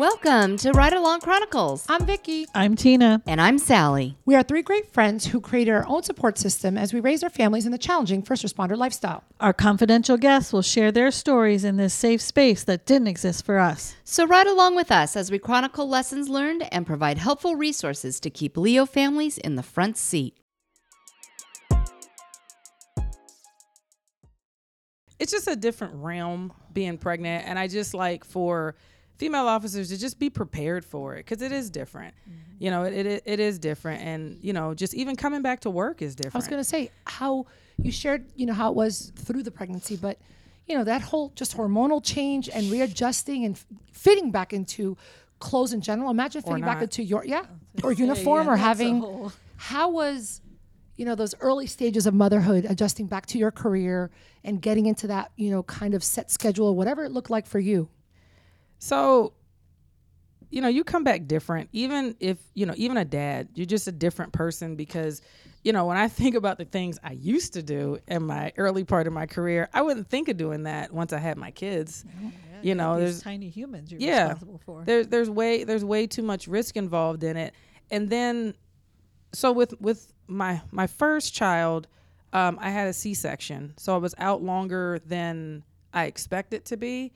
Welcome to Ride Along Chronicles. I'm Vicky. I'm Tina. And I'm Sally. We are three great friends who created our own support system as we raise our families in the challenging first responder lifestyle. Our confidential guests will share their stories in this safe space that didn't exist for us. So ride along with us as we chronicle lessons learned and provide helpful resources to keep LEO families in the front seat. It's just a different realm being pregnant, and I just like for female officers to just be prepared for it because it is different. Mm-hmm. You know, it, it it is different, and you know, just even coming back to work is different. I was going to say how you shared, you know, how it was through the pregnancy, but you know that whole just hormonal change and readjusting and f- fitting back into clothes in general. Imagine fitting back into your yeah or uniform yeah, or having. Whole... How was you know those early stages of motherhood adjusting back to your career and getting into that you know kind of set schedule whatever it looked like for you so, you know, you come back different. Even if, you know, even a dad, you're just a different person because, you know, when I think about the things I used to do in my early part of my career, I wouldn't think of doing that once I had my kids. Yeah, you know, there's tiny humans you're yeah, responsible for. There's there's way there's way too much risk involved in it. And then so with with my my first child, um, I had a C section. So I was out longer than I expected to be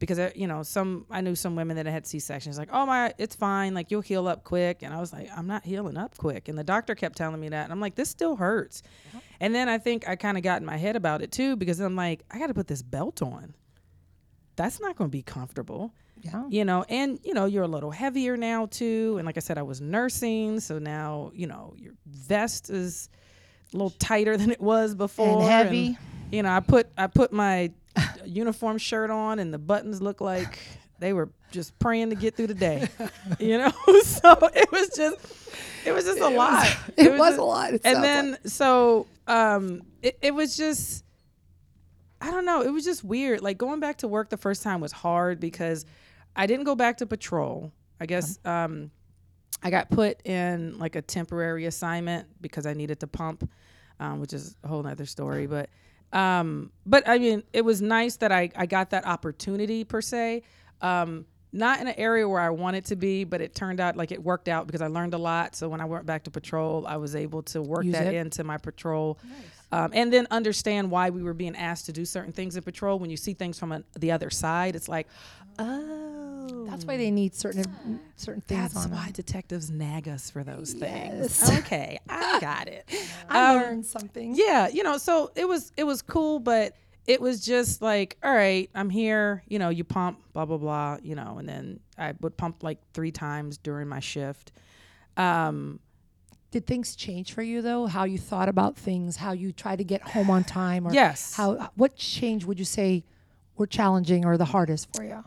because uh, you know some I knew some women that had C sections like oh my it's fine. Like you'll heal up quick. And I was like I'm not healing up quick. And the doctor kept telling me that. And I'm like this still hurts. Uh-huh. and then I think I kind of got in my head about it too because I'm like I got to put this belt on. That's not going to be comfortable. Yeah. You know and you know you're a little heavier now too. And like I said I was nursing so now you know your vest is a little tighter than it was before. And heavy. And, you know I put I put my uniform shirt on and the buttons look like they were just praying to get through the day. you know, so it was just it was just a it lot. Was, it, it was, was just, a lot. and then like. so um it, it was just I don't know, it was just weird. Like going back to work the first time was hard because I didn't go back to patrol. I guess um I got put in like a temporary assignment because I needed to pump, um, which is a whole nother story. But um, but I mean, it was nice that I, I got that opportunity per se. Um, not in an area where I wanted to be, but it turned out like it worked out because I learned a lot. So when I went back to patrol, I was able to work Use that it. into my patrol, nice. um, and then understand why we were being asked to do certain things in patrol. When you see things from a, the other side, it's like, oh, that's why they need certain certain things. That's why them. detectives nag us for those yes. things. okay, I got it. I um, learned something. Yeah, you know, so it was it was cool, but it was just like, all right, I'm here. You know, you pump, blah blah blah. You know, and then I would pump like three times during my shift. Um, did things change for you though? How you thought about things, how you try to get home on time, or yes, how what change would you say were challenging or the hardest for you?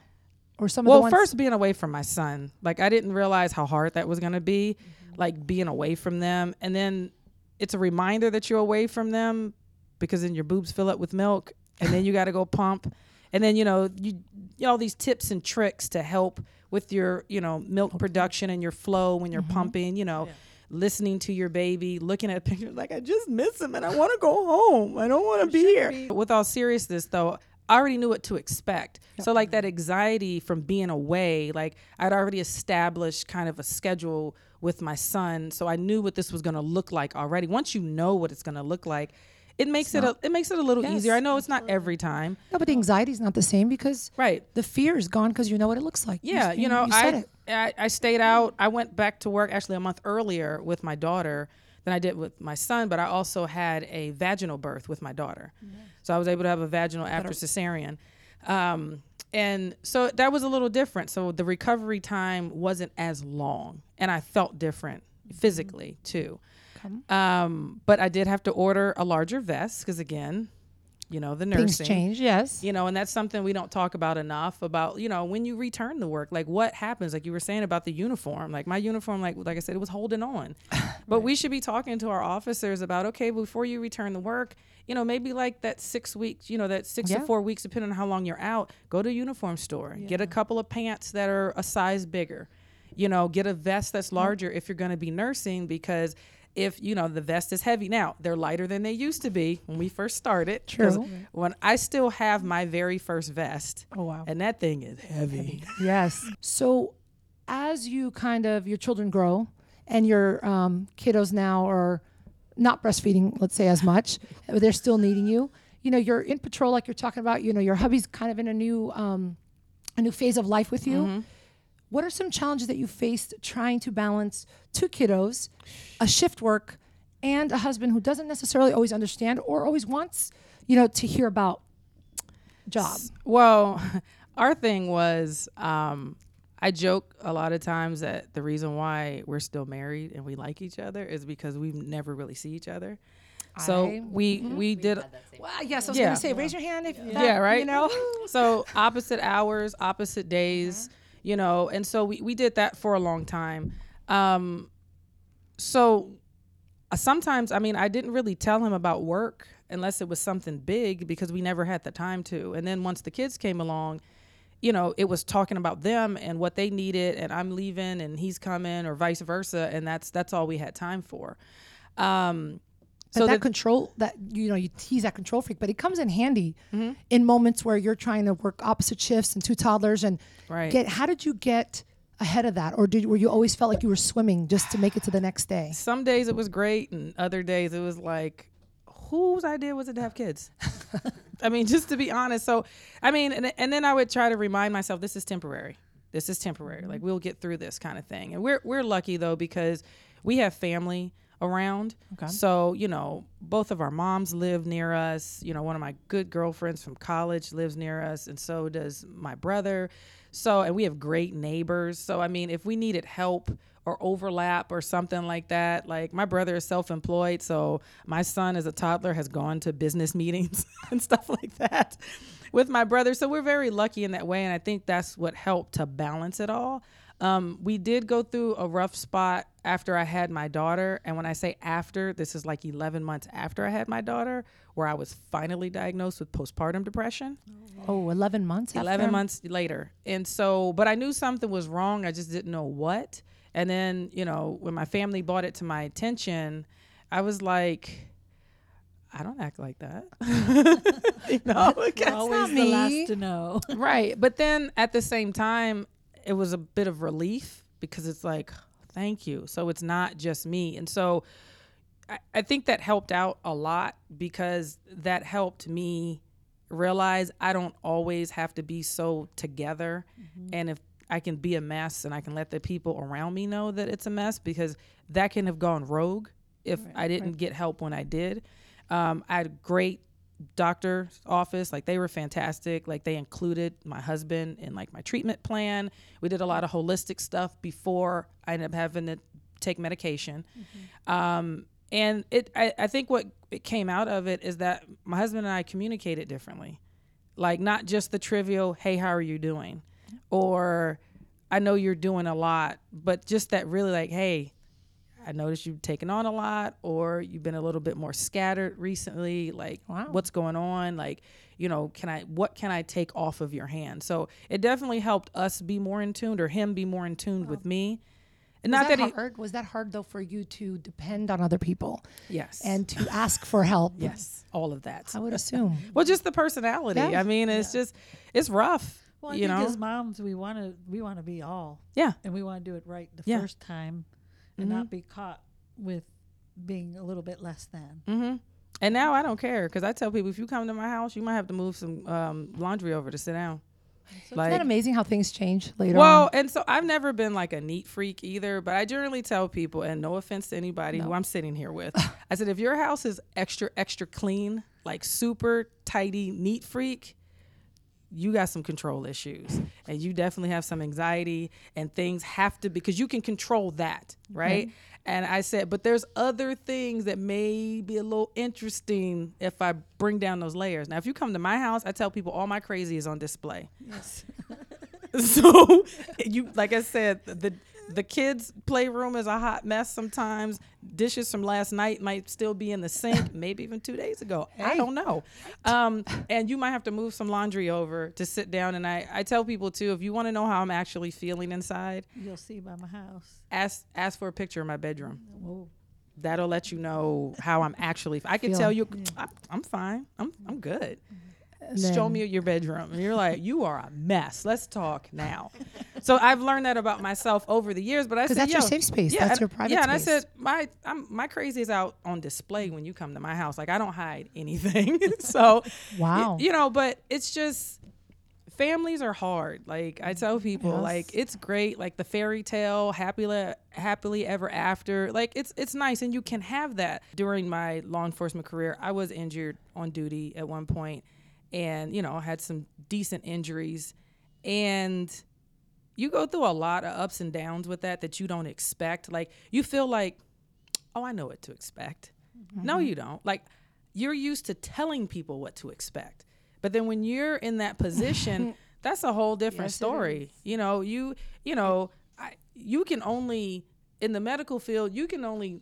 Or some well, of the ones- first being away from my son, like I didn't realize how hard that was going to be, mm-hmm. like being away from them, and then it's a reminder that you're away from them because then your boobs fill up with milk and then you got to go pump and then you know you, you know, all these tips and tricks to help with your you know milk production and your flow when you're mm-hmm. pumping you know yeah. listening to your baby looking at pictures like i just miss him and i want to go home i don't want to be here be. with all seriousness though I already knew what to expect. Yep. So like that anxiety from being away, like I'd already established kind of a schedule with my son, so I knew what this was going to look like already. Once you know what it's going to look like, it makes it's it a, it makes it a little yes, easier. I know it's not every time. No, but the anxiety is not the same because right the fear is gone because you know what it looks like. Yeah, you, you know, you I, I, I stayed out. I went back to work actually a month earlier with my daughter than I did with my son, but I also had a vaginal birth with my daughter, so I was able to have a vaginal after cesarean. Um, and so that was a little different. So the recovery time wasn't as long, and I felt different physically too. Um, but I did have to order a larger vest because again, you know, the nursing things change. Yes, you know, and that's something we don't talk about enough about. You know, when you return to work, like what happens? Like you were saying about the uniform. Like my uniform, like like I said, it was holding on. but right. we should be talking to our officers about okay, before you return to work, you know, maybe like that six weeks, you know, that six yeah. to four weeks, depending on how long you're out, go to a uniform store, yeah. get a couple of pants that are a size bigger, you know, get a vest that's larger if you're going to be nursing because if you know the vest is heavy now they're lighter than they used to be when we first started True. when i still have my very first vest Oh wow. and that thing is heavy, Yes. So, as you kind of your children grow, and your um, kiddos now are not breastfeeding, let's say as much, but they're still needing you. You know, you're in patrol, like you're talking about. You know, your hubby's kind of in a new um, a new phase of life with you. What are some challenges that you faced trying to balance two kiddos, a shift work, and a husband who doesn't necessarily always understand or always wants, you know, to hear about job? Well, our thing was um, I joke a lot of times that the reason why we're still married and we like each other is because we never really see each other. So I- we we did Well, yes, I was Yeah. going to say, raise your hand if that, yeah right You know, so opposite hours opposite days you know and so we, we did that for a long time. Um so uh, sometimes i mean i didn't really tell him about work unless it was something big because we never had the time to. And then once the kids came along you know it was talking about them and what they needed and i'm leaving and he's coming or vice versa and that's that's all we had time for. Um but so that the- control, that you know, you, he's that control freak, but it comes in handy Mm-hmm. in moments where you're trying to work opposite shifts and two toddlers and Right. get. How did you get ahead of that, or did were you always felt like you were swimming just to make it to the next day? some days it was great and other days it was like whose idea was it to have kids i mean just to be honest so i mean and, and then i would try to remind myself this is temporary this is temporary like we'll get through this kind of thing and we're we're lucky though because we have family around. Okay. so you know both of our moms live near us. You know one of my good girlfriends from college lives near us and so does my brother. So and we have great neighbors. So i mean if we needed help or overlap or something like that like my brother is self-employed so my son as a toddler has gone to business meetings and stuff like that with my brother. So we're very lucky in that way and i think that's what helped to balance it all. Um, we did go through a rough spot after I had my daughter. And when I say after, this is like 11 months after I had my daughter, where I was finally diagnosed with postpartum depression. Oh, 11 months. 11 after? months later. And so, but I knew something was wrong. I just didn't know what. And then, you know, when my family brought it to my attention, I was like, I don't act like that. you know, We're always the last to know. right. But then at the same time, it was a bit of relief because it's like, thank you. So it's not just me. And so I, I think that helped out a lot because that helped me realize I don't always have to be so together. And if I can be a mess and I can let the people around me know that it's a mess because that can have gone rogue if I didn't get help when I did. Um, I had great doctor's office like they were fantastic. Like they included my husband in like my treatment plan. We did a lot of holistic stuff before i ended up having to take medication. Um, and it I, I think what it came out of it is that my husband and i communicated differently. Like not just the trivial hey how are you doing? Or i know you're doing a lot but just that really like hey I noticed you've taken on a lot, or you've been a little bit more scattered recently. Like, Wow. what's going on? Like, you know, can I, what can I take off of your hand? So it definitely helped us be more in tune, or him be more in tune with me. And Was not that, that, he, hard? Was that hard though for you to depend on other people yes, and to ask for help? yes, all of that. I would assume. Well, just the personality. Yeah. I mean, it's just, it's rough. Well, I you think know, as moms, we want to we want to be all, yeah, and we want to do it right the Yeah. first time, and not be caught with being a little bit less than. hmm And now I don't care because I tell people if you come to my house, you might have to move some um, laundry over to sit down. Isn't that amazing how things change later Well, on? and so I've never been like a neat freak either, but I generally tell people, and no offense to anybody who I'm sitting here with, I said, if your house is extra, extra clean, like super tidy, neat freak, you got some control issues and you definitely have some anxiety and things have to because you can control that right? And i said but there's other things that may be a little interesting if i bring down those layers. Now if you come to my house i tell people all my crazy is on display. Yes. so you like I said, the the kids' playroom is a hot mess sometimes. Dishes from last night might still be in the sink, maybe even two days ago. I don't know. Um, and you might have to move some laundry over to sit down. And I, I tell people too, if you want to know how I'm actually feeling inside, You'll see by my house. ask ask for a picture of my bedroom. Whoa. that'll let you know how I'm actually. I can Feel. tell you, I'm, I'm fine. I'm I'm good. Show then- me your bedroom, and you're like, you are a mess. Let's talk now. so I've learned that about myself over the years. But I said, that's your safe space. Yeah, That's your private space. Yeah, and I said, my I'm, my crazy is out on display when you come to my house. Like I don't hide anything. so Wow. you know, but it's just families are hard. Like I tell people, Yes. like it's great, like the fairy tale, happily happily ever after. Like it's it's nice, and you can have that. During my law enforcement career, I was injured on duty at one point, and you know had some decent injuries, and you go through a lot of ups and downs with that that you don't expect. Like you feel like, oh, I know what to expect. No, mm-hmm. you don't. Like you're used to telling people what to expect. But then when you're in that position, that's a whole different Yes, story. You know, you you know, I, you can only in the medical field, you can only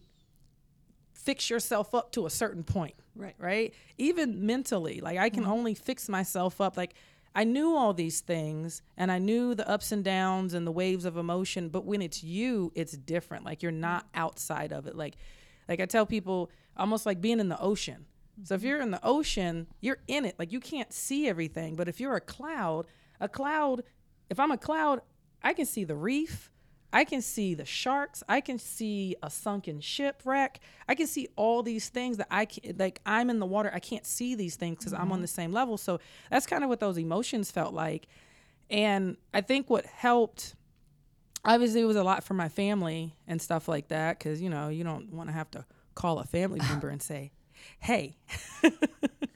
fix yourself up to a certain point. Right. Right? Even mentally, like I can mm-hmm. only fix myself up like I knew all these things and I knew the ups and downs and the waves of emotion, but when it's you, it's different. Like you're not mm-hmm. outside of it. Like like I tell people almost like being in the ocean. So if mm-hmm. you're in the ocean, you're in it. Like you can't see everything, but if you're a cloud, a cloud, if I'm a cloud, I can see the reef. I can see the sharks. I can see a sunken shipwreck. I can see all these things that I can like I'm in the water. I can't see these things because I'm on mm-hmm. the same level. So that's kind of what those emotions felt like. And I think what helped obviously it was a lot for my family and stuff like that because you know you don't want to have to call a family member and say hey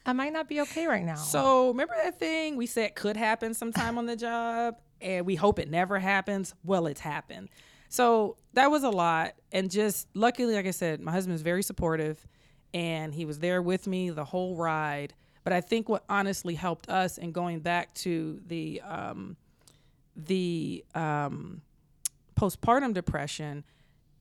I might not be okay right now. so remember that thing we said could happen sometime on the job and we hope it never happens well it's happened. So that was a lot and just luckily like i said my husband's very supportive and he was there with me the whole ride. But i think what honestly helped us and going back to the um, the um, postpartum depression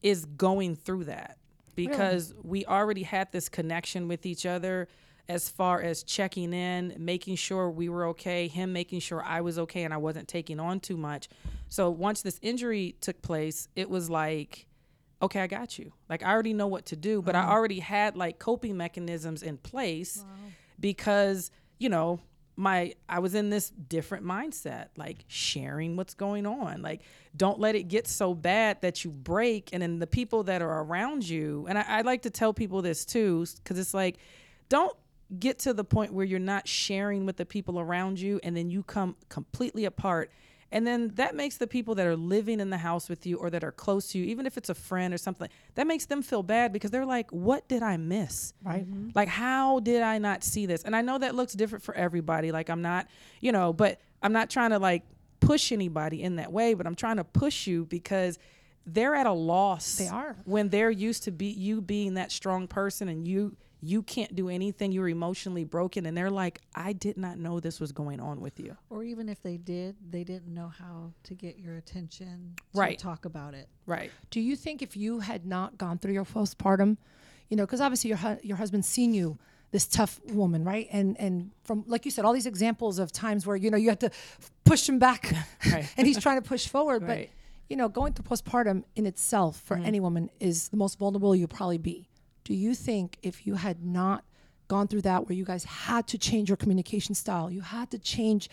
is going through that. Because we already had this connection with each other as far as checking in, making sure we were okay, him making sure I was okay and I wasn't taking on too much. So once this injury took place, it was like, okay, I got you. Like I already know what to do, but I already had like coping mechanisms in place because, you know, my I was in this different mindset, like sharing what's going on. Like don't let it get so bad that you break and then the people that are around you, and I, I like to tell people this too, because it's like, don't get to the point where you're not sharing with the people around you and then you come completely apart. And then that makes the people that are living in the house with you or that are close to you even if it's a friend or something that makes them feel bad because they're like what did i miss? Right. Mm-hmm. like how did i not see this? And i know that looks different for everybody. Like i'm not you know but i'm not trying to like push anybody in that way but i'm trying to push you because they're at a loss They are. when they're used to be you being that strong person and you you can't do anything you're emotionally broken and they're like i did not know this was going on with you Or even if they did, they didn't know how to get your attention to Right. talk about it. right Do you think if you had not gone through your postpartum, you know, because obviously your hu- your husband's seen you this tough woman, right? And and from like you said, all these examples of times where you know you had to push him back, Right. and he's trying to push forward. Right. But you know, going through postpartum in itself for mm-hmm. any woman is the most vulnerable you'll probably be. Do you think if you had not gone through that where you guys had to change your communication style you had to change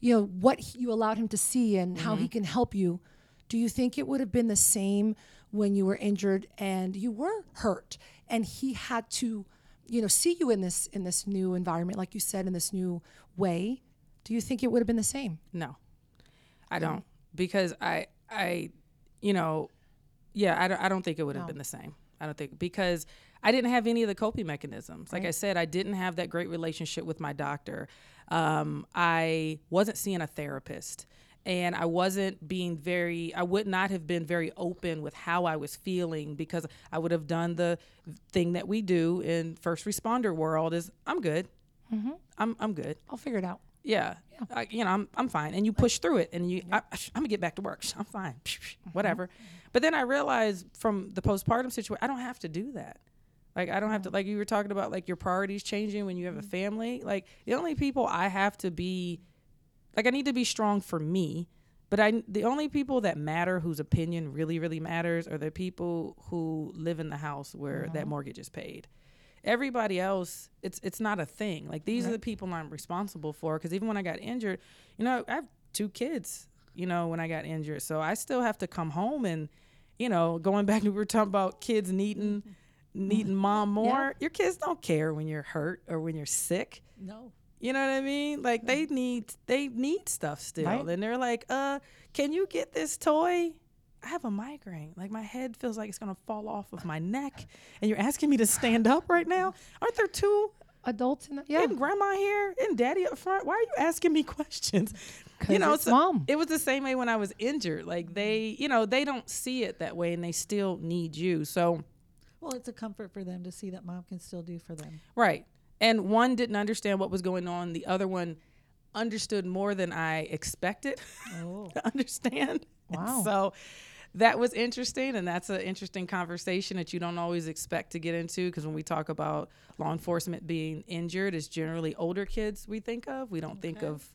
you know what he- you allowed him to see and how he mm-hmm. can help you do you think it would have been the same when you were injured and you were hurt and he had to you know see you in this in this new environment like you said in this new way do you think it would have been the same No, I don't because I I you know yeah I don't, I don't think it would have No. been the same. I don't think because I didn't have any of the coping mechanisms. Like I said, I didn't have that great relationship with my doctor. Um, I wasn't seeing a therapist. And I wasn't being very, I would not have been very open with how I was feeling because I would have done the thing that we do in first responder world is I'm good. Mm-hmm. I'm, I'm good. i'll figure it out Yeah. I, you know, I'm, I'm fine. And you push through it and you, I, I'm gonna get back to work. I'm fine. Mm-hmm. Whatever. Mm-hmm. But then I realized from the postpartum situation, I don't have to do that. Like, I don't have to, like you were talking about, like your priorities changing when you have a family. Like, the only people I have to be, like, I need to be strong for me but I the only people that matter whose opinion really really matters are the people who live in the house where Mm-hmm. that mortgage is paid. Everybody else, it's it's not a thing. Like these are the people I'm responsible for. Because even when I got injured, you know, I have two kids. You know, when I got injured, so I still have to come home and, you know, going back to we were talking about kids needing needing mm-hmm. mom more. Your kids don't care when you're hurt or when you're sick. No. You know what I mean? Like they mm-hmm. need they need stuff still. Right. And they're like, uh, can you get this toy? I have a migraine. Like my head feels like it's gonna fall off of my neck. And you're asking me to stand up right now? Aren't there two Adults in the, yeah. and grandma here and daddy up front? Why are you asking me questions? 'Cause it's mom. It was the same way when I was injured. Like mm-hmm. they, you know, they don't see it that way and they still need you. So Well, it's a comfort for them to see that mom can still do for them. Right. And one didn't understand what was going on. The other one understood more than I expected Oh. to understand. And Wow. so that was interesting. And that's an interesting conversation that you don't always expect to get into because when we talk about law enforcement being injured, it's generally older kids we think of. We don't think of,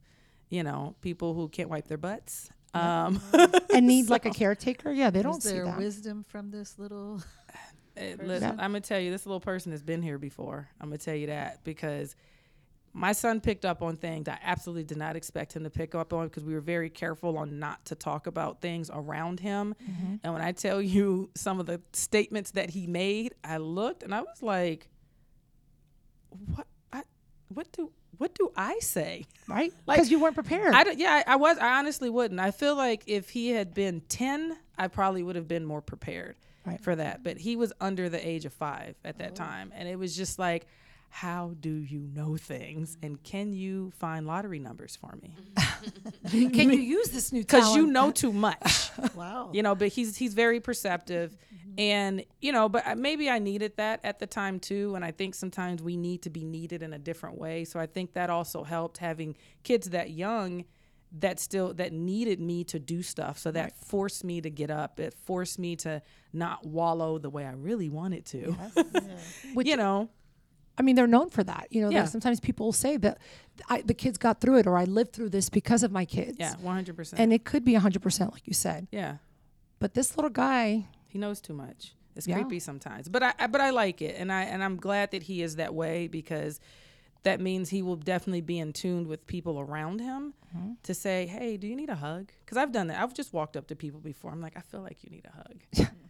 you know, people who can't wipe their butts. Um, and need like a caretaker. Yeah, they don't Is see there that. wisdom from this little? Eh, listen, I'm gonna tell you, this little person has been here before. I'm gonna tell you that because my son picked up on things I absolutely did not expect him to pick up on because we were very careful on not to talk about things around him. And when I tell you some of the statements that he made, I looked and I was like, "What? I, what do? What do I say?" right? Like, Because you weren't prepared. I yeah, I, I was. I honestly wouldn't. I feel like if he had been ten, I probably would have been more prepared Right. for that. But he was under the age of five at that oh. time, and it was just like, how do you know things, and mm-hmm. can you find lottery numbers for me? Mm-hmm. Can you use this new Because you know too much. Wow. you know but he's he's very perceptive mm-hmm. and you know but uh, maybe i needed that at the time too and i think sometimes we need to be needed in a different way so i think that also helped having kids that young that still that needed me to do stuff so that forced me to get up it forced me to not wallow the way i really wanted to mm-hmm. Which- you know I mean, they're known for that. You know, Yeah. sometimes people will say that I, the kids got through it or I lived through this because of my kids. yeah 100% And it could be 100% like you said. yeah But this little guy, He knows too much. It's Yeah. creepy sometimes, but I, I but I like it, and I and I'm glad that he is that way because that means he will definitely be in tune with people around him Mm-hmm. to say, "Hey, do you need a hug?" Because I've done that. I've just walked up to people before. I'm like, "I feel like you need a hug."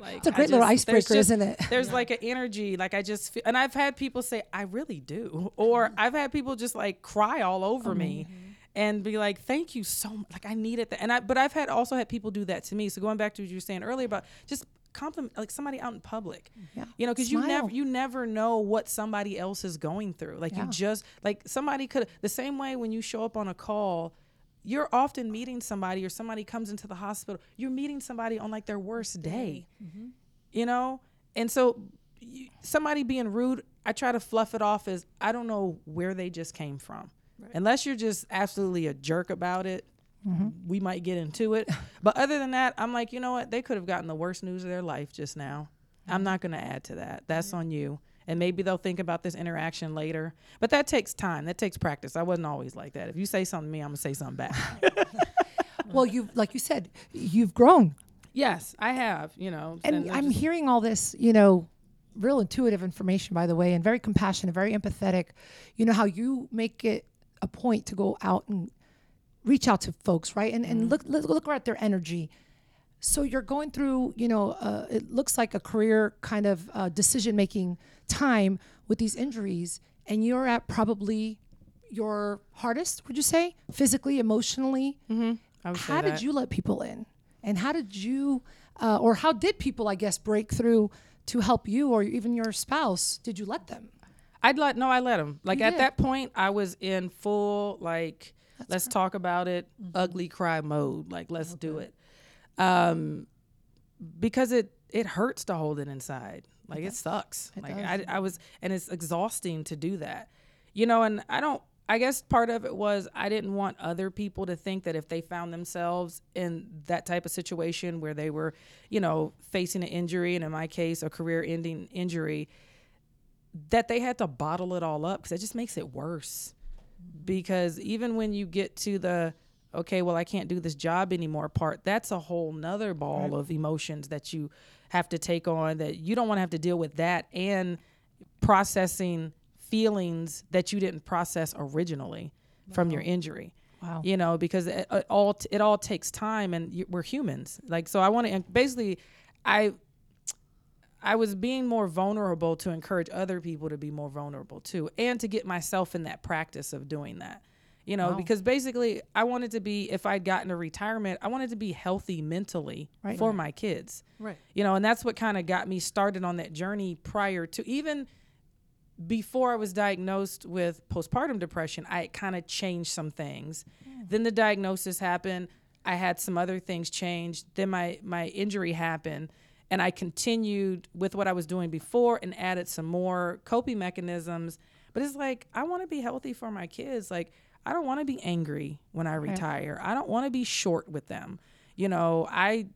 Like, it's a great little just- there's icebreaker, just- isn't it? There's like an energy, like I just feel, and I've had people say, "I really do," or Mm-hmm. I've had people just like cry all over me, and be like, "Thank you so much." Like I needed that, and I, but I've had also had people do that to me. So going back to what you were saying earlier about just compliment, like somebody out in public, Yeah. you know, because you never you never know what somebody else is going through. Like Yeah. you just like somebody could the same way when you show up on a call. You're often meeting somebody, or somebody comes into the hospital. You're meeting somebody on like their worst day mm-hmm. you know and so you, somebody being rude i try to fluff it off as i don't know where they just came from unless you're just absolutely a jerk about it Mm-hmm. we might get into it. But other than that i'm like you know what? They could have gotten the worst news of their life just now. I'm not going to add to that. That's on you. And maybe they'll think about this interaction later. But that takes time. That takes practice. I wasn't always like that. If you say something to me i'm going to say something back. Well, you like you said, you've grown. yes i have you know And they're I'm hearing all this, you know, real intuitive information, by the way, and very compassionate, very empathetic. You know how you make it a point to go out and reach out to folks, right? And and look look, look at their energy. So you're going through, you know, uh, it looks like a career kind of uh, decision making time with these injuries, and you're at probably your hardest. Would you say physically, emotionally? I would how that. did you let people in and how did you uh, or how did people i guess break through to help you or even your spouse did you let them I'd let no, I let them. Like You at did. that point, I was in full like let's talk about it, Mm-hmm. ugly cry mode. Like let's do it, um, because it it hurts to hold it inside. Like it, sucks. It like does. I I was, and it's exhausting to do that, you know. And I don't. I guess part of it was I didn't want other people to think that if they found themselves in that type of situation where they were, you know, facing an injury, and in my case, a career-ending injury, that they had to bottle it all up because it just makes it worse. Because even when you get to the okay, well, I can't do this job anymore part, that's a whole nother ball of emotions that you have to take on that you don't want to have to deal with that and processing feelings that you didn't process originally from your injury. Wow. You know, because it, it all it all takes time, and you, we're humans. Like, so I want to basically, I I was being more vulnerable to encourage other people to be more vulnerable too, and to get myself in that practice of doing that. You know, Wow. because basically, I wanted to be, if I'd gotten a retirement, I wanted to be healthy mentally Right. for my kids. Right. You know, and that's what kind of got me started on that journey prior to even before I was diagnosed with postpartum depression, I kind of changed some things. Hmm. Then the diagnosis happened. I had some other things change. Then my my injury happened, and I continued with what I was doing before and added some more coping mechanisms. But it's like I want to be healthy for my kids. Like I don't want to be angry when I retire. I don't want to be short with them. You know, I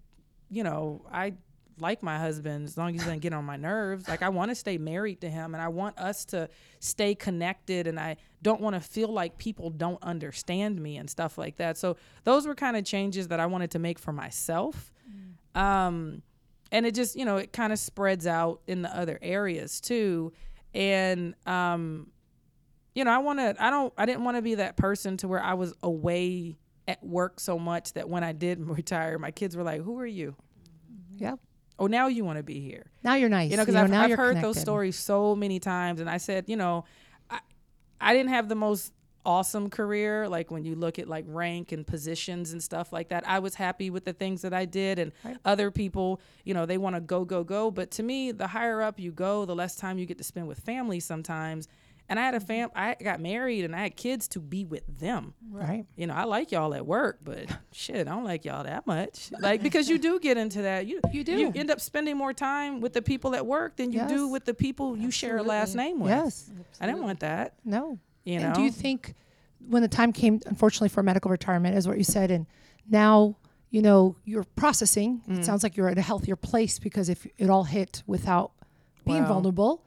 you know, I like my husband as long as he doesn't get on my nerves. Like I want to stay married to him and I want us to stay connected and I don't want to feel like people don't understand me and stuff like that. So those were kind of changes that I wanted to make for myself. Um and it just, you know, it kind of spreads out in the other areas too. And um you know, I want to I don't I didn't want to be that person to where I was away at work so much that when I did retire, my kids were like, "Who are you?" Yeah. oh now you want to be here Now you're nice. you know because I've, I've heard those stories so many times and i said you know I, I didn't have the most awesome career like when you look at like rank and positions and stuff like that i was happy with the things that i did and Right. other people you know they want to go go go but to me the higher up you go the less time you get to spend with family sometimes and i had a mm-hmm. fam i got married and i had kids to be with them Right. you know, I like y'all at work, but shit, I don't like y'all that much. Like because you do get into that. You You do. You end up spending more time with the people at work than you do with the people you share a last name with. Yes. I didn't want that. No. You know. And do you think when the time came, unfortunately, for medical retirement, is what you said, and now you know you're processing. Mm. It sounds like you're at a healthier place because if it all hit without being Well, vulnerable,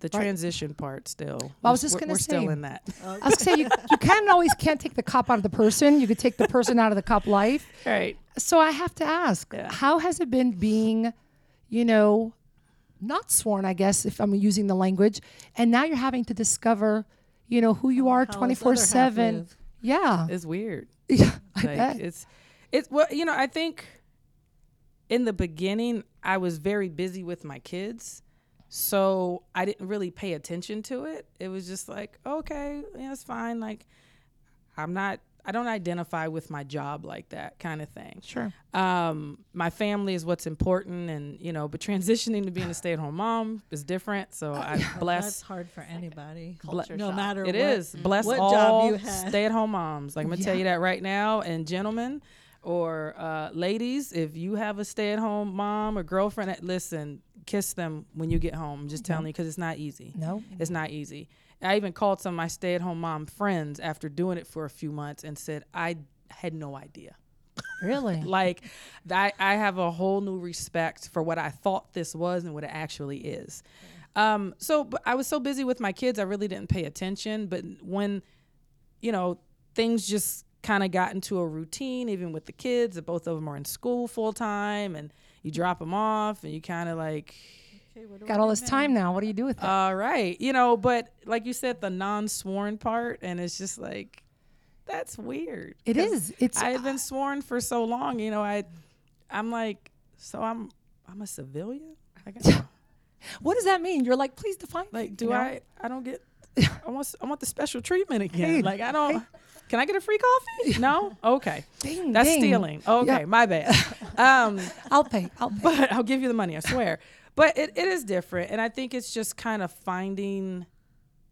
the right. transition part still. I was just gonna say. we're still say. in that. I was gonna say you, you can always can't take the cop out of the person. You could take the person out of the cop life. Right. So I have to ask, Yeah. how has it been being, you know, not sworn, I guess, if I'm using the language, and now you're having to discover, you know, who you oh, are How his other twenty four half seven. Yeah. It's weird. Yeah. I like bet. it's it's well you know i think in the beginning i was very busy with my kids so i didn't really pay attention to it it was just like okay yeah it's fine like i'm not i don't identify with my job like that kind of thing Sure. um my family is what's important and you know but transitioning to being a stay-at-home mom is different so i That's bless That's hard for anybody. Ble- no matter it what. is. Bless what all job you had. stay-at-home moms. Like I'm gonna tell you that right now, and gentlemen or uh, ladies, if you have a stay-at-home mom or girlfriend, that- listen, kiss them when you get home. I'm just telling you because it's not easy. No. It's not easy. I even called some of my stay-at-home mom friends after doing it for a few months and said I had no idea. Really. Like, I, I have a whole new respect for what I thought this was and what it actually is. Um, so but I was so busy with my kids, I really didn't pay attention. But when, you know, things just kind of got into a routine, even with the kids, that both of them are in school full time, and you drop them off, and you kind of like, Got all this time now. What do you do with it? all right, you know. But like you said, the non-sworn part, and it's just like, that's weird. It is. It's. I've been sworn for so long, you know. I, I'm like, so I'm, I'm a civilian. I got, what does that mean? You're like, please define. like, it, do you know? I? I don't get. I want, I want the special treatment again. Hey, like, I don't. Can I get a free coffee? No. Okay. Ding, That's ding. stealing. Okay, Yeah. my bad. Um, I'll pay. I'll pay. but I'll give you the money. I swear. But it, it is different, and I think it's just kind of finding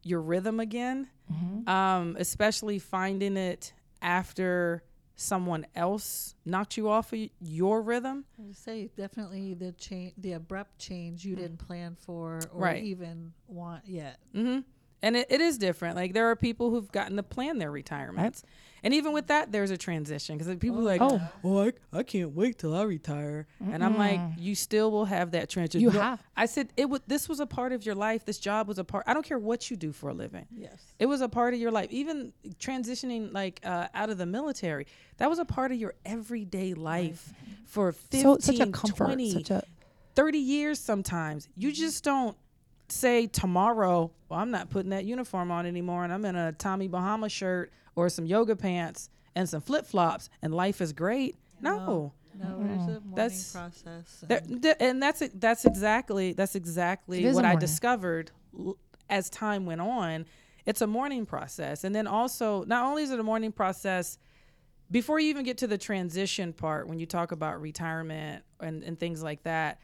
your rhythm again, Mm-hmm. um, especially finding it after someone else knocked you off of your rhythm. I would say definitely the change, the abrupt change you didn't plan for or Right. even want yet. hmm and it, it is different. Like there are people who've gotten to plan their retirements, and even with that, there's a transition because people are like, Oh. oh, I, I can't wait till I retire, and I'm like, you still will have that transition. You No, have. I said it was. This was a part of your life. This job was a part. I don't care what you do for a living. Yes. It was a part of your life. Even transitioning like uh, out of the military, that was a part of your everyday life for 15, so such a comfort, 20, such a 30 years sometimes. You just don't say tomorrow, well, I'm not putting that uniform on anymore and I'm in a Tommy Bahama shirt or some yoga pants and some flip flops and life is great. No. No, there's a mourning That's- process. There- and- th- and that's it- that's exactly that's exactly what I discovered l- as time went on. It's a mourning process, and then also not only is it a mourning process before you even get to the transition part when you talk about retirement and, and things like that.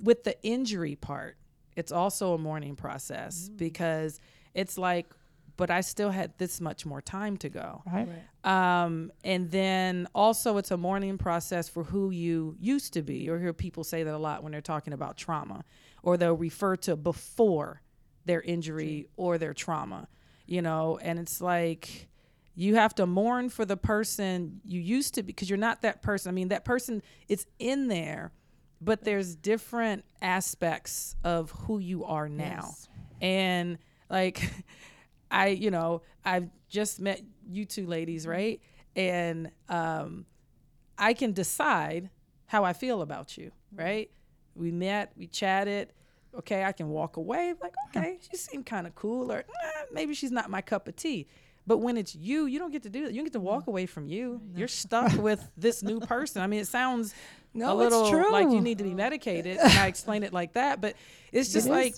With the injury part, it's also a mourning process mm. because it's like, but I still had this much more time to go. right. Um, and then also, it's a mourning process for who you used to be. Or hear people say that a lot when they're talking about trauma, or they'll refer to before their injury or their trauma, you know. And it's like you have to mourn for the person you used to be because you're not that person. I mean, that person it's in there, but there's different aspects of who you are now. Yes. And like I, you know, I've just met you two ladies, right? And um I can decide how I feel about you, right? We met, we chatted. Okay, I can walk away like, okay, she seemed kind of cool, or eh, maybe she's not my cup of tea. But when it's you, you don't get to do that. You don't get to walk away from you. You're stuck with this new person. I mean, it sounds No, a it's little like you need to be medicated, and I explain it like that. But it's just like,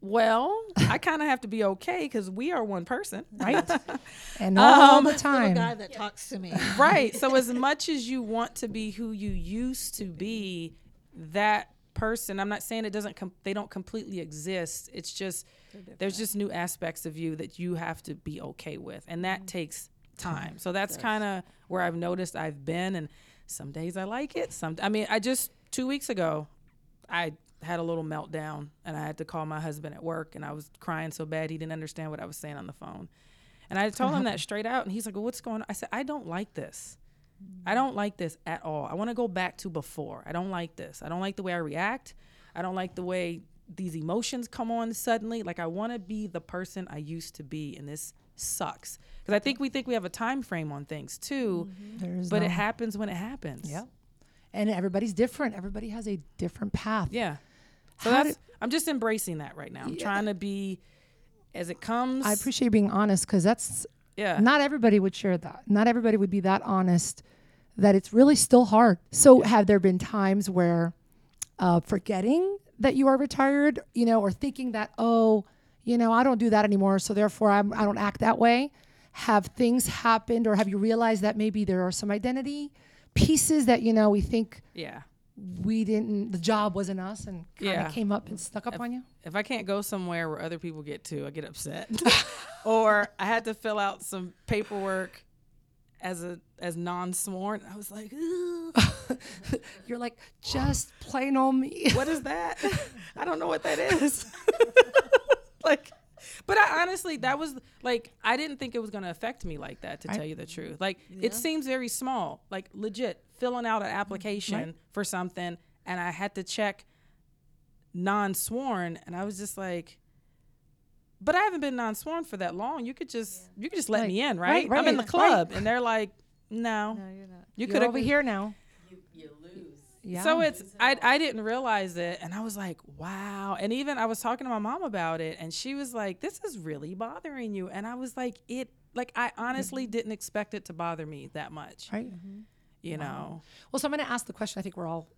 well, I kind of have to be okay because we are one person, right? and all Um, the I'm a time. guy that talks to me. right. So as much as you want to be who you used to be that person i'm not saying it doesn't com- they don't completely exist. It's just there's just new aspects of you that you have to be okay with and that takes time. So that's kind of where i've noticed i've been and some days i like it some i mean i just two weeks ago i had a little meltdown and i had to call my husband at work and i was crying so bad he didn't understand what i was saying on the phone and I told him that straight out, and he's like, "Well, what's going on?" I said, "I don't like this. I mm. don't like this at all. I want to go back to before. I don't like this. I don't like the way I react. I don't like the way these emotions come on suddenly. Like I want to be the person I used to be, and this sucks because I think we think we have a time frame on things too, mm-hmm. There's but no- it happens when it happens. Yep. And everybody's different. Everybody has a different path. Yeah. So How that's I'm just embracing that right now. I'm trying to be as it comes. I appreciate being honest because that's Yeah. not everybody would share that. Not everybody would be that honest that it's really still hard. So, have there been times where uh, forgetting that you are retired, you know, or thinking that, oh, you know, I don't do that anymore, so therefore I'm, I don't act that way? Have things happened, or have you realized that maybe there are some identity pieces that, you know, we think yeah. We didn't, the job wasn't us and kind of Yeah. came up and stuck up on you? if I can't go somewhere where other people get to, I get upset. or I had to fill out some paperwork as a as non-sworn. I was like, "Ugh, You're like, just plain old me. what is that? I don't know what that is. like but I honestly that was like I didn't think it was going to affect me like that to Right. tell you the truth. Like it seems very small. Like legit filling out an mm-hmm. application Right. for something and I had to check non-sworn and I was just like but I haven't been non-sworn for that long. You could just you could just let Right. me in, right? Right, I'm in the right, club and they're like, "No. No, you're not. You You're could over here now. You lose. Yeah. so it's I I didn't realize it and I was like, wow. And even I was talking to my mom about it and she was like, This is really bothering you. And I was like, it like I honestly mm-hmm. didn't expect it to bother me that much. right. Mm-hmm. You know. Well, so I'm going to ask the question I think we're all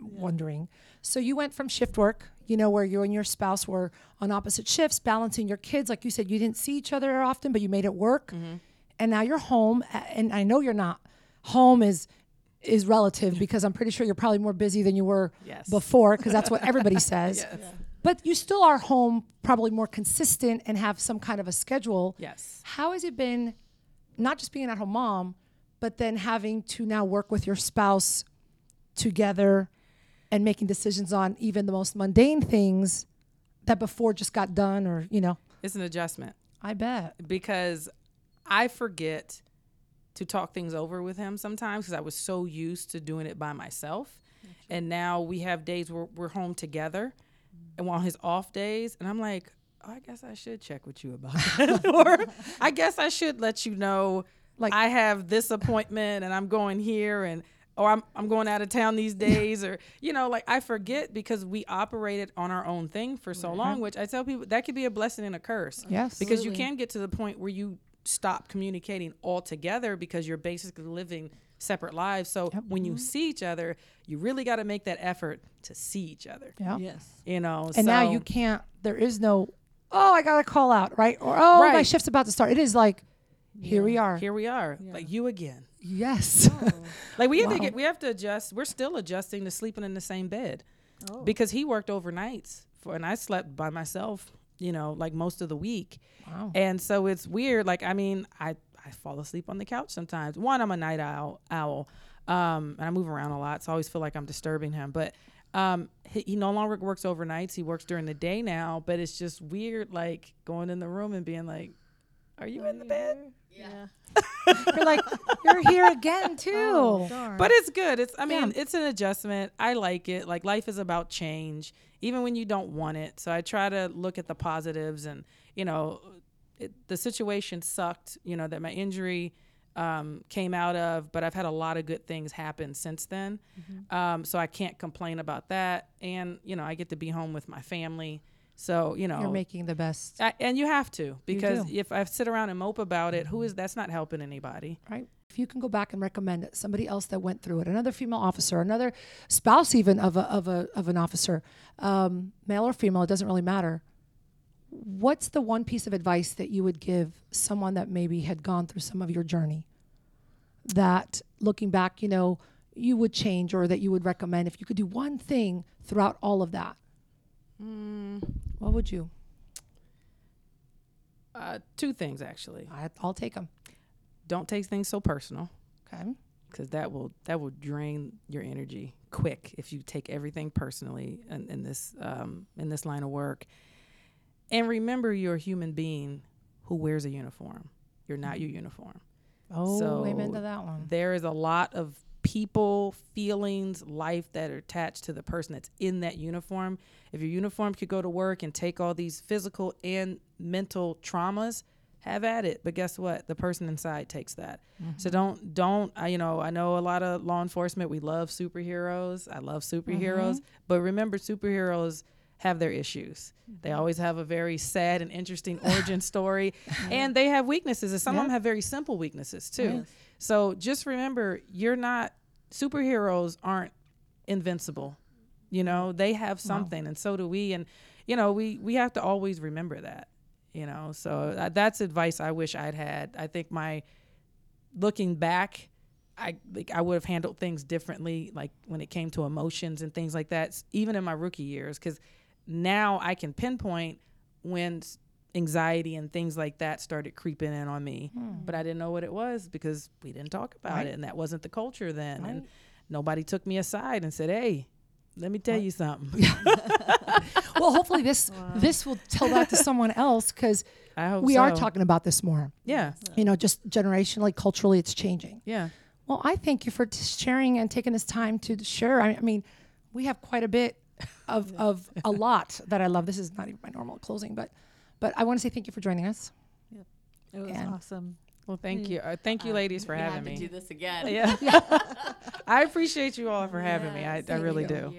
wondering. So you went from shift work, you know, where you and your spouse were on opposite shifts, balancing your kids. Like you said, you didn't see each other often, but you made it work. Mm-hmm. And now you're home, and I know you're not. Home is is relative because I'm pretty sure you're probably more busy than you were Yes. before because that's what everybody says. Yes. But you still are home, probably more consistent and have some kind of a schedule. Yes. How has it been, not just being an at home mom, but then having to now work with your spouse together and making decisions on even the most mundane things that before just got done or, you know? It's an adjustment I bet. because I forget to talk things over with him sometimes because I was so used to doing it by myself. And now we have days where we're home together and on his off days. And I'm like, oh, I guess I should check with you about that. or I guess I should let you know, Like- I have this appointment and I'm going here and, or I'm, I'm going out of town these days. or, you know, like I forget because we operated on our own thing for so long, which I tell people that could be a blessing and a curse Yes. because you can get to the point where you stop communicating altogether because you're basically living separate lives. So when you mm-hmm. see each other, you really got to make that effort to see each other. Yeah. Yes. You know, And now you can't, there is no, oh, I got to call out, right? Or, oh, my shift's about to start. It is like, here we are. here we are, like you again. Yes. Oh. Like we have to get, we have to adjust. We're still adjusting to sleeping in the same bed Oh. because he worked overnights for, and I slept by myself. You know, like most of the week. wow. And so it's weird. Like, I mean, I, I fall asleep on the couch sometimes. One, I'm a night owl, owl um, and I move around a lot, so I always feel like I'm disturbing him. But um, he, he no longer works overnights. He works during the day now. But it's just weird, like going in the room and being like, "Are you in the bed?" Yeah. You're like, you're here again, too. Oh, darn. But it's good. It's I mean, Yeah. it's an adjustment. I like it. Like life is about change, even when you don't want it. So I try to look at the positives and, you know, it, the situation sucked, you know, that my injury um, came out of, but I've had a lot of good things happen since then. Um, so I can't complain about that. And, you know, I get to be home with my family. So, you know, You're making the best, I, and you have to because if I sit around and mope about it, who is that's not helping anybody. right? If you can go back and recommend it, somebody else that went through it, another female officer, another spouse even of a, of a, of an officer, um, male or female, it doesn't really matter. What's the one piece of advice that you would give someone that maybe had gone through some of your journey that looking back, you know, you would change or that you would recommend if you could do one thing throughout all of that? What would you? Uh, two things actually. I, I'll take them. Don't take things so personal. Okay. because that will that will drain your energy quick if you take everything personally in, in this um, in this line of work. And remember, you're a human being who wears a uniform. You're not your uniform. Oh, So amen to that one. There is a lot of people, feelings, life that are attached to the person that's in that uniform. If your uniform could go to work and take all these physical and mental traumas, have at it. But guess what? The person inside takes that. So mm-hmm. don't don't I, you know, I know a lot of law enforcement, we love superheroes. I love superheroes, mm-hmm. but remember superheroes have their issues. They mm-hmm. always have a very sad and interesting origin story and they have weaknesses. And some of them have very simple weaknesses too. So just remember you're not superheroes aren't invincible. You know, they have something and so do we and you know, we we have to always remember that. You know, so uh, that's advice I wish I'd had. I think my looking back, I like I would have handled things differently, like when it came to emotions and things like that, even in my rookie years, because now I can pinpoint when anxiety and things like that started creeping in on me, hmm. but I didn't know what it was because we didn't talk about Right. it, and that wasn't the culture then, and nobody took me aside and said, "Hey, let me tell you something." well, hopefully this this will tell that to someone else because we are talking about this more. Yeah, You know, just generationally, culturally, it's changing. yeah. Well, I thank you for t- sharing and taking this time to share. I, I mean, we have quite a bit of, of a lot that I love. This is not even my normal closing, but but I want to say thank you for joining us. It was And- awesome. Well, thank you, uh, thank you, ladies, for we having have me. to do this again. Yeah. I appreciate you all for having me. I, Yes, I really thank do.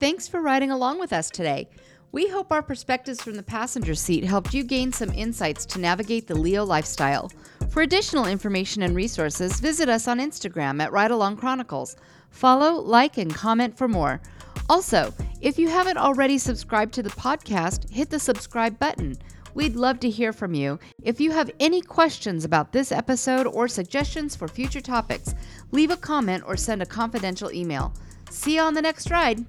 Thanks for riding along with us today. We hope our perspectives from the passenger seat helped you gain some insights to navigate the LEO lifestyle. For additional information and resources, visit us on Instagram at Ride Along Chronicles. Follow, like, and comment for more. Also, if you haven't already subscribed to the podcast, hit the subscribe button. We'd love to hear from you. If you have any questions about this episode or suggestions for future topics, leave a comment or send a confidential email. See you on the next ride.